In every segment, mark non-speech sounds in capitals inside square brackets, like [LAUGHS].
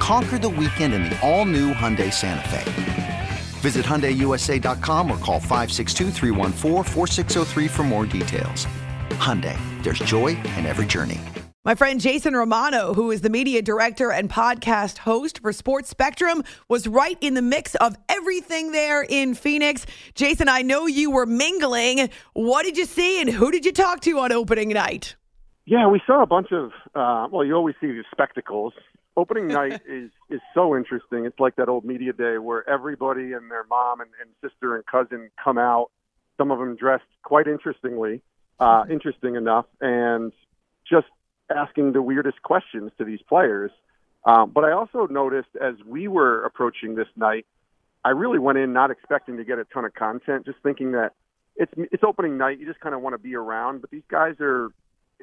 Conquer the weekend in the all new Hyundai Santa Fe. Visit HyundaiUSA.com or call 562 for more details. Hyundai, there's joy in every journey. My friend Jason Romano, who is the media director and podcast host for Sports Spectrum, was right in the mix of everything there in Phoenix. Jason, I know you were mingling. What did you see and who did you talk to on opening night? Yeah, we saw a bunch of, uh, well, you always see these spectacles opening [LAUGHS] night is is so interesting. It's like that old media day where everybody and their mom and, and sister and cousin come out. Some of them dressed quite interestingly, uh, [LAUGHS] interesting enough, and just asking the weirdest questions to these players. Um, but I also noticed as we were approaching this night, I really went in not expecting to get a ton of content, just thinking that it's it's opening night. You just kind of want to be around, but these guys are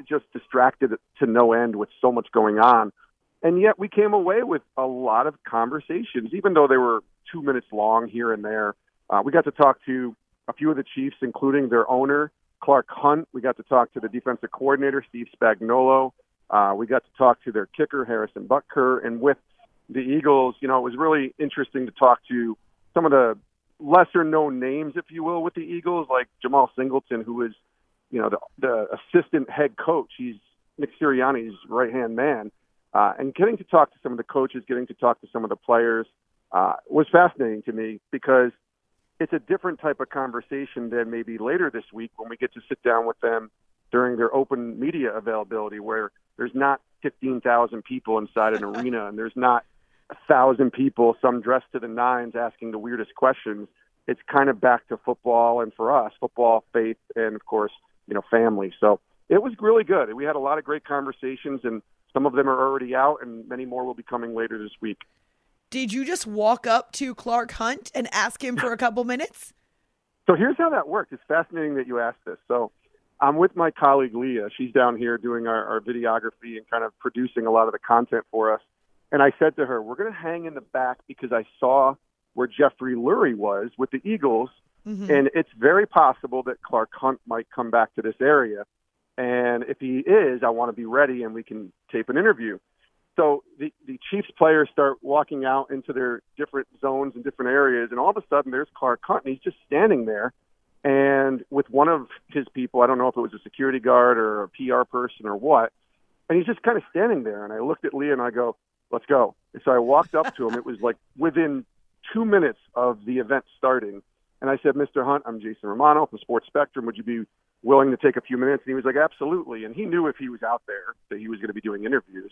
just distracted to no end with so much going on. And yet we came away with a lot of conversations, even though they were two minutes long here and there. Uh, we got to talk to a few of the Chiefs, including their owner, Clark Hunt. We got to talk to the defensive coordinator, Steve Spagnuolo. Uh, we got to talk to their kicker, Harrison Butker. And with the Eagles, you know, it was really interesting to talk to some of the lesser known names, if you will, with the Eagles, like Jemal Singleton, who is, you know, the, the assistant head coach. He's Nick Sirianni's right hand man. Uh, and getting to talk to some of the coaches, getting to talk to some of the players uh, was fascinating to me because it's a different type of conversation than maybe later this week when we get to sit down with them during their open media availability, where there's not 15,000 people inside an [LAUGHS] arena and there's not a thousand people, some dressed to the nines, asking the weirdest questions. It's kind of back to football, and for us, football, faith, and of course, you know, family. So it was really good. We had a lot of great conversations, and some of them are already out, and many more will be coming later this week. Did you just walk up to Clark Hunt and ask him for a couple minutes? So here's how that worked. It's fascinating that you asked this. So I'm with my colleague Leah. She's down here doing our, our videography and kind of producing a lot of the content for us. And I said to her, We're going to hang in the back because I saw where Jeffrey Lurie was with the Eagles. Mm-hmm. And it's very possible that Clark Hunt might come back to this area. And if he is, I want to be ready and we can tape an interview. So the, the Chiefs players start walking out into their different zones and different areas, and all of a sudden there's Clark Hunt, and he's just standing there. And with one of his people, I don't know if it was a security guard or a PR person or what, and he's just kind of standing there. And I looked at Leah and I go, let's go. And so I walked up to him. It was like within two minutes of the event starting. And I said, Mr. Hunt, I'm Jason Romano from Sports Spectrum. Would you be willing to take a few minutes? And he was like, absolutely. And he knew if he was out there that he was going to be doing interviews.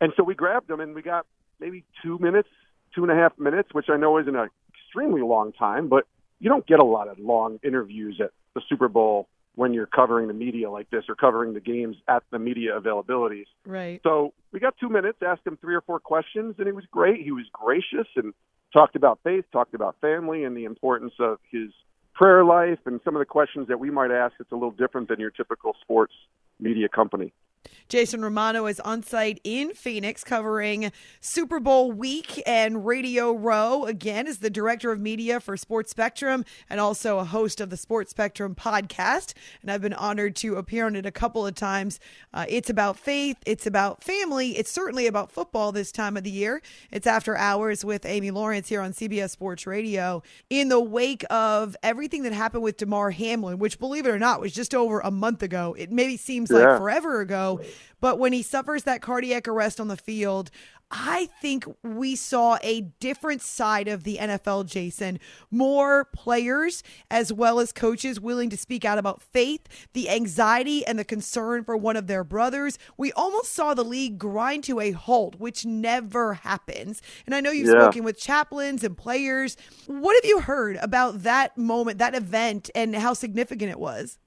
And so we grabbed him and we got maybe two minutes, two and a half minutes, which I know isn't an extremely long time, but you don't get a lot of long interviews at the Super Bowl when you're covering the media like this or covering the games at the media availabilities. Right. So we got two minutes, asked him three or four questions, and he was great. He was gracious and talked about faith, talked about family and the importance of his prayer life and some of the questions that we might ask it's a little different than your typical sports media company. Jason Romano is on site in Phoenix covering Super Bowl week and Radio Row. Again, is the director of media for Sports Spectrum and also a host of the Sports Spectrum podcast. And I've been honored to appear on it a couple of times. Uh, it's about faith, it's about family, it's certainly about football this time of the year. It's after hours with Amy Lawrence here on CBS Sports Radio. In the wake of everything that happened with Damar Hamlin, which, believe it or not, was just over a month ago, it maybe seems yeah. like forever ago. But when he suffers that cardiac arrest on the field, I think we saw a different side of the NFL, Jason. More players as well as coaches willing to speak out about faith, the anxiety and the concern for one of their brothers. We almost saw the league grind to a halt, which never happens. And I know you've yeah. spoken with chaplains and players. What have you heard about that moment, that event, and how significant it was?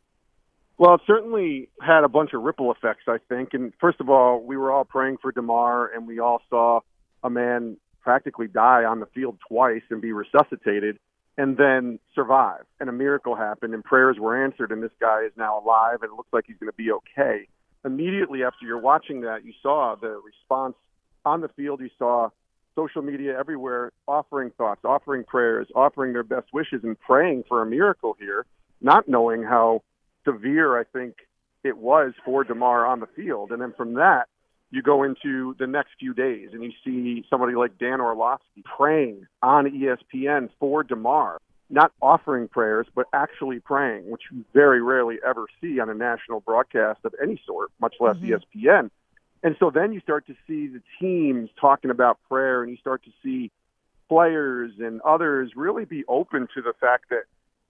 Well, it certainly had a bunch of ripple effects, I think. And first of all, we were all praying for Damar, and we all saw a man practically die on the field twice and be resuscitated and then survive. And a miracle happened and prayers were answered and this guy is now alive and it looks like he's going to be okay. Immediately after you're watching that, you saw the response on the field. You saw social media everywhere offering thoughts, offering prayers, offering their best wishes and praying for a miracle here, not knowing how severe I think it was for Damar on the field. And then from that, you go into the next few days and you see somebody like Dan Orlovsky praying on ESPN for Damar, not offering prayers, but actually praying, which you very rarely ever see on a national broadcast of any sort, much less mm-hmm. ESPN. And so then you start to see the teams talking about prayer and you start to see players and others really be open to the fact that,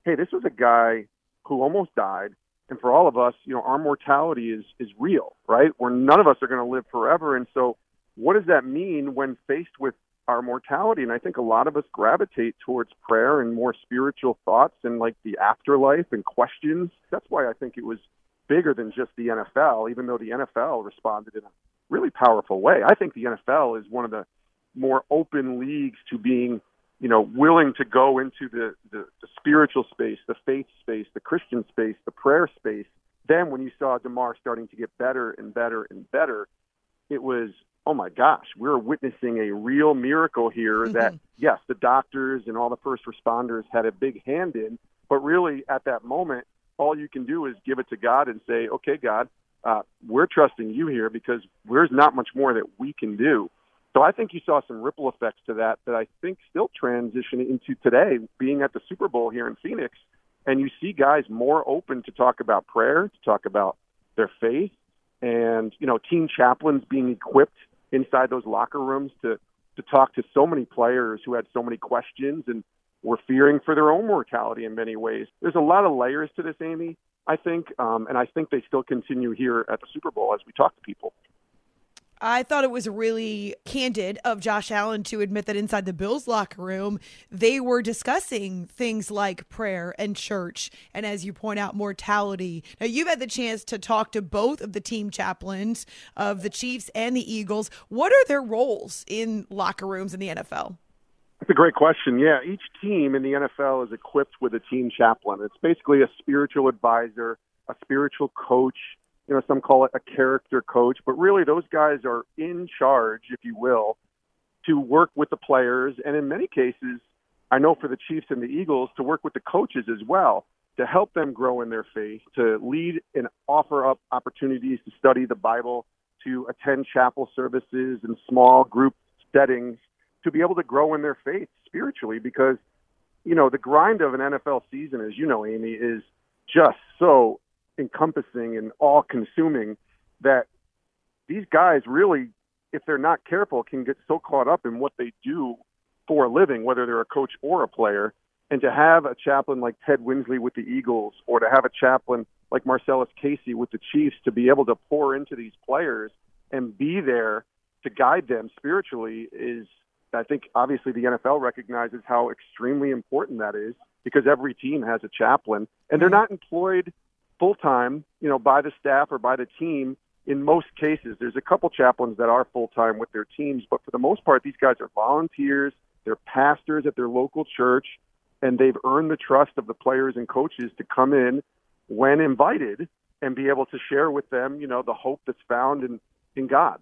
hey, this was a guy who almost died and for all of us, you know, our mortality is is real, right? Where none of us are going to live forever, and so what does that mean when faced with our mortality? And I think a lot of us gravitate towards prayer and more spiritual thoughts and like the afterlife and questions. That's why I think it was bigger than just the NFL, even though the NFL responded in a really powerful way. I think the NFL is one of the more open leagues to being you know, willing to go into the, the, the spiritual space, the faith space, the Christian space, the prayer space. Then when you saw Damar starting to get better and better and better, it was, oh my gosh, we're witnessing a real miracle here mm-hmm. that, yes, the doctors and all the first responders had a big hand in, but really at that moment, all you can do is give it to God and say, okay, God, uh, we're trusting you here because there's not much more that we can do. So I think you saw some ripple effects to that that I think still transition into today, being at the Super Bowl here in Phoenix, and you see guys more open to talk about prayer, to talk about their faith, and you know, team chaplains being equipped inside those locker rooms to to talk to so many players who had so many questions and were fearing for their own mortality in many ways. There's a lot of layers to this, Amy. I think, um, and I think they still continue here at the Super Bowl as we talk to people. I thought it was really candid of Josh Allen to admit that inside the Bills locker room, they were discussing things like prayer and church, and as you point out, mortality. Now, you've had the chance to talk to both of the team chaplains of the Chiefs and the Eagles. What are their roles in locker rooms in the NFL? That's a great question. Yeah, each team in the NFL is equipped with a team chaplain. It's basically a spiritual advisor, a spiritual coach, you know, some call it a character coach, but really those guys are in charge, if you will, to work with the players. And in many cases, I know for the Chiefs and the Eagles, to work with the coaches as well, to help them grow in their faith, to lead and offer up opportunities to study the Bible, to attend chapel services and small group settings, to be able to grow in their faith spiritually. Because, you know, the grind of an NFL season, as you know, Amy, is just so encompassing and all consuming that these guys really, if they're not careful, can get so caught up in what they do for a living, whether they're a coach or a player. And to have a chaplain like Ted Winsley with the Eagles or to have a chaplain like Marcellus Casey with the Chiefs to be able to pour into these players and be there to guide them spiritually is, I think, obviously the NFL recognizes how extremely important that is because every team has a chaplain and they're mm-hmm. not employed full time, you know, by the staff or by the team. In most cases, there's a couple chaplains that are full time with their teams, but for the most part, these guys are volunteers. They're pastors at their local church, and they've earned the trust of the players and coaches to come in when invited and be able to share with them, you know, the hope that's found in in God.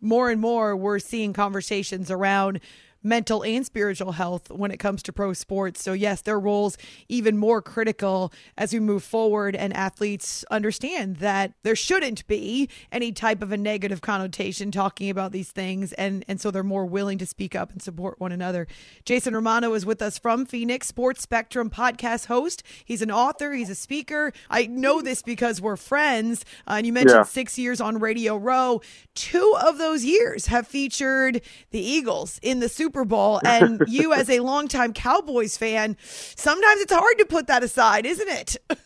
More and more, we're seeing conversations around mental and spiritual health when it comes to pro sports. So, yes, their roles even more critical as we move forward, and athletes understand that there shouldn't be any type of a negative connotation talking about these things, and and so they're more willing to speak up and support one another. Jason Romano is with us from Phoenix, Sports Spectrum podcast host. He's an author, he's a speaker. I know this because we're friends, uh, and you mentioned yeah. six years on Radio Row. Two of those years have featured the Eagles in the Super Super Bowl, and you, [LAUGHS] as a longtime Cowboys fan, sometimes it's hard to put that aside, isn't it? [LAUGHS]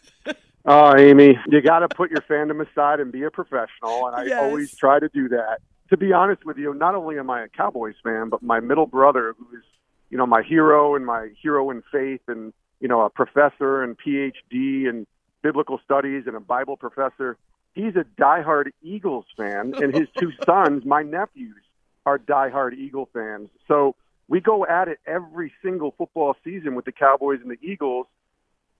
Oh, Amy, you got to put your fandom aside and be a professional, and I yes. always try to do that. To be honest with you, not only am I a Cowboys fan, but my middle brother, who is, you know, my hero and my hero in faith, and you know, a professor and PhD and biblical studies and a Bible professor. He's a diehard Eagles fan, and his two [LAUGHS] sons, my nephews, are diehard Eagle fans. So we go at it every single football season with the Cowboys and the Eagles.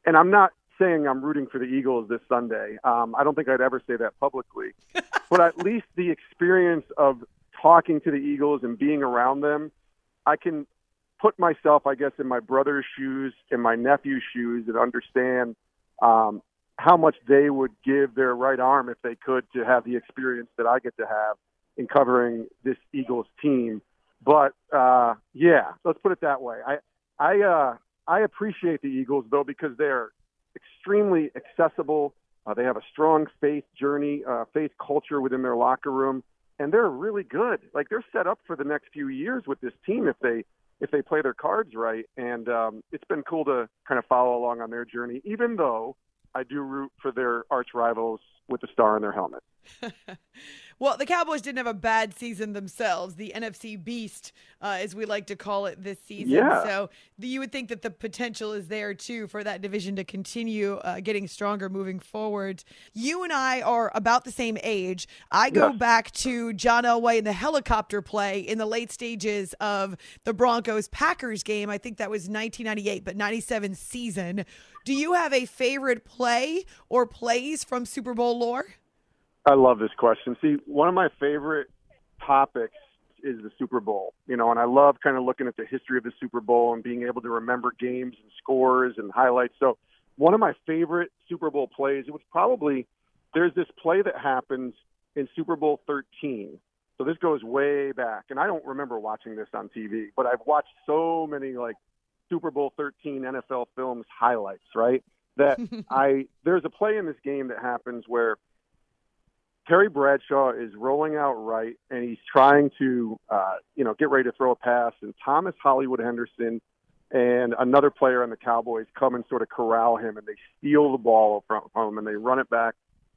And I'm not saying I'm rooting for the Eagles this Sunday. Um, I don't think I'd ever say that publicly. [LAUGHS] but at least the experience of talking to the Eagles and being around them, I can put myself, I guess, in my brother's shoes, in my nephew's shoes, and understand um, how much they would give their right arm if they could to have the experience that I get to have in covering this Eagles team. But uh, yeah, let's put it that way. I I uh, I appreciate the Eagles though because they're extremely accessible. Uh, they have a strong faith journey, uh, faith culture within their locker room, and they're really good. Like they're set up for the next few years with this team if they if they play their cards right. And um, it's been cool to kind of follow along on their journey, even though I do root for their arch rivals with the star on their helmet. [LAUGHS] well, the Cowboys didn't have a bad season themselves. The NFC Beast, uh, as we like to call it this season. Yeah. So you would think that the potential is there too for that division to continue uh, getting stronger moving forward. You and I are about the same age. I go yes. back to John Elway and the helicopter play in the late stages of the Broncos Packers game. I think that was 1998, but 97 season. Do you have a favorite play or plays from Super Bowl I love this question. See, one of my favorite topics is the Super Bowl, you know, and I love kind of looking at the history of the Super Bowl and being able to remember games and scores and highlights. So, one of my favorite Super Bowl plays, it was probably there's this play that happens in Super Bowl 13. So this goes way back, and I don't remember watching this on TV, but I've watched so many like Super Bowl 13 NFL films highlights, right? That [LAUGHS] I there's a play in this game that happens where Terry Bradshaw is rolling out right, and he's trying to, uh, you know, get ready to throw a pass, and Thomas Hollywood Henderson and another player on the Cowboys come and sort of corral him, and they steal the ball from, him, and they run it back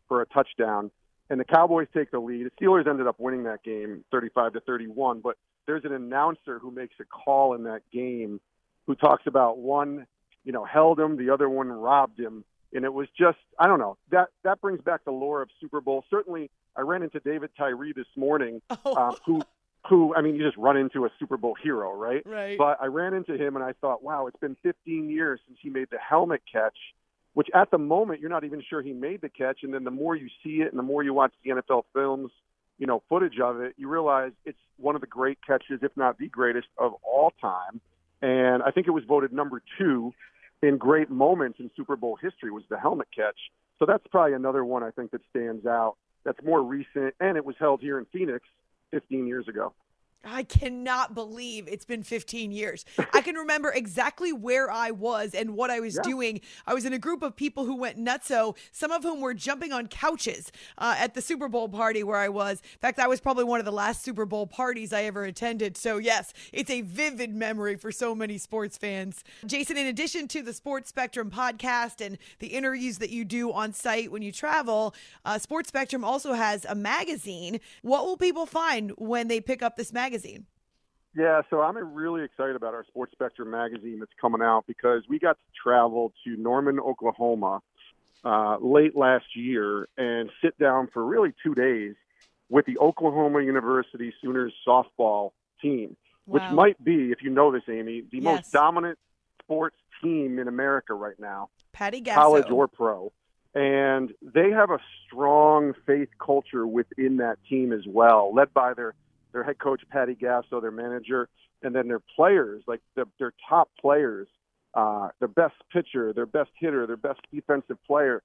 for a touchdown. And the Cowboys take the lead. The Steelers ended up winning that game, 35 to 31. But there's an announcer who makes a call in that game, who talks about one, you know, held him, the other one robbed him, and it was just I don't know that that brings back the lore of Super Bowl. Certainly, I ran into David Tyree this morning, [LAUGHS] oh. uh, who who I mean, you just run into a Super Bowl hero, right? Right. But I ran into him and I thought, wow, it's been 15 years since he made the helmet catch. Which at the moment you're not even sure he made the catch, and then the more you see it and the more you watch the NFL films, you know, footage of it, you realize it's one of the great catches, if not the greatest of all time. And I think it was voted number two in great moments in Super Bowl history was the helmet catch. So that's probably another one I think that stands out. That's more recent, and it was held here in Phoenix 15 years ago. I cannot believe it's been 15 years. I can remember exactly where I was and what I was Yeah. doing. I was in a group of people who went nutso, some of whom were jumping on couches uh, at the Super Bowl party where I was. In fact, that was probably one of the last Super Bowl parties I ever attended. So, yes, it's a vivid memory for so many sports fans. Jason, in addition to the Sports Spectrum podcast and the interviews that you do on site when you travel, uh, Sports Spectrum also has a magazine. What will people find when they pick up this magazine? Yeah, so I'm really excited about our Sports Spectrum magazine that's coming out because we got to travel to Norman, Oklahoma uh, late last year and sit down for really two days with the Oklahoma University Sooners softball team, which might be, if you know this, Amy, the Yes. most dominant sports team in America right now. Patty Gasso. college or pro. And they have a strong faith culture within that team as well, led by their, their head coach, Patty Gasso, their manager, and then their players, like the, their top players, uh, their best pitcher, their best hitter, their best defensive player,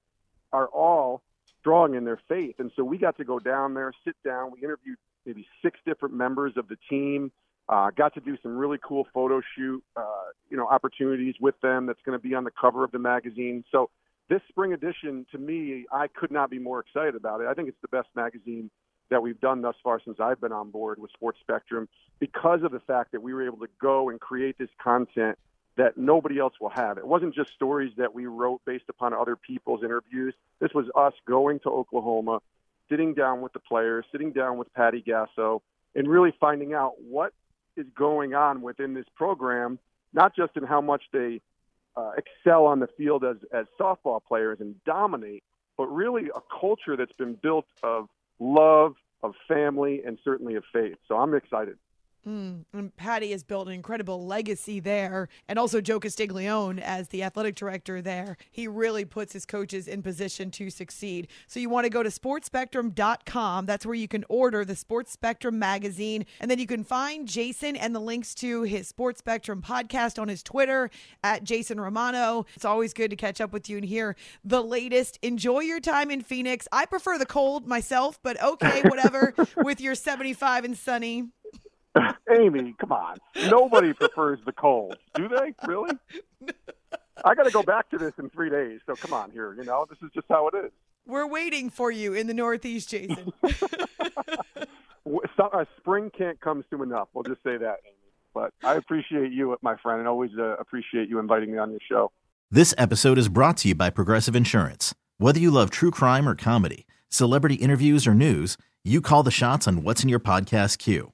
are all strong in their faith. And so we got to go down there, sit down. We interviewed maybe six different members of the team. Uh, got to do some really cool photo shoot, uh, you know, opportunities with them. That's going to be on the cover of the magazine. So this spring edition, to me, I could not be more excited about it. I think it's the best magazine that we've done thus far since I've been on board with Sports Spectrum because of the fact that we were able to go and create this content that nobody else will have. It wasn't just stories that we wrote based upon other people's interviews. This was us going to Oklahoma, sitting down with the players, sitting down with Patty Gasso, and really finding out what is going on within this program, not just in how much they uh, excel on the field as, as softball players and dominate, but really a culture that's been built of love, of family, and certainly of faith. So I'm excited. Mm, and Patty has built an incredible legacy there. And also Joe Castiglione as the athletic director there. He really puts his coaches in position to succeed. So you want to go to sportspectrum.com. That's where you can order the Sports Spectrum magazine. And then you can find Jason and the links to his Sports Spectrum podcast on his Twitter at Jason Romano. It's always good to catch up with you and hear the latest. Enjoy your time in Phoenix. I prefer the cold myself, but okay, whatever, [LAUGHS] with your 75 and sunny. [LAUGHS] Amy, come on. Nobody prefers the cold, do they? Really? I got to go back to this in three days. So come on here. You know, this is just how it is. We're waiting for you in the Northeast, Jason. [LAUGHS] [LAUGHS] uh, spring can't come soon enough. We'll just say that, Amy. But I appreciate you, my friend, and always uh, appreciate you inviting me on your show. This episode is brought to you by Progressive Insurance. Whether you love true crime or comedy, celebrity interviews or news, you call the shots on what's in your podcast queue.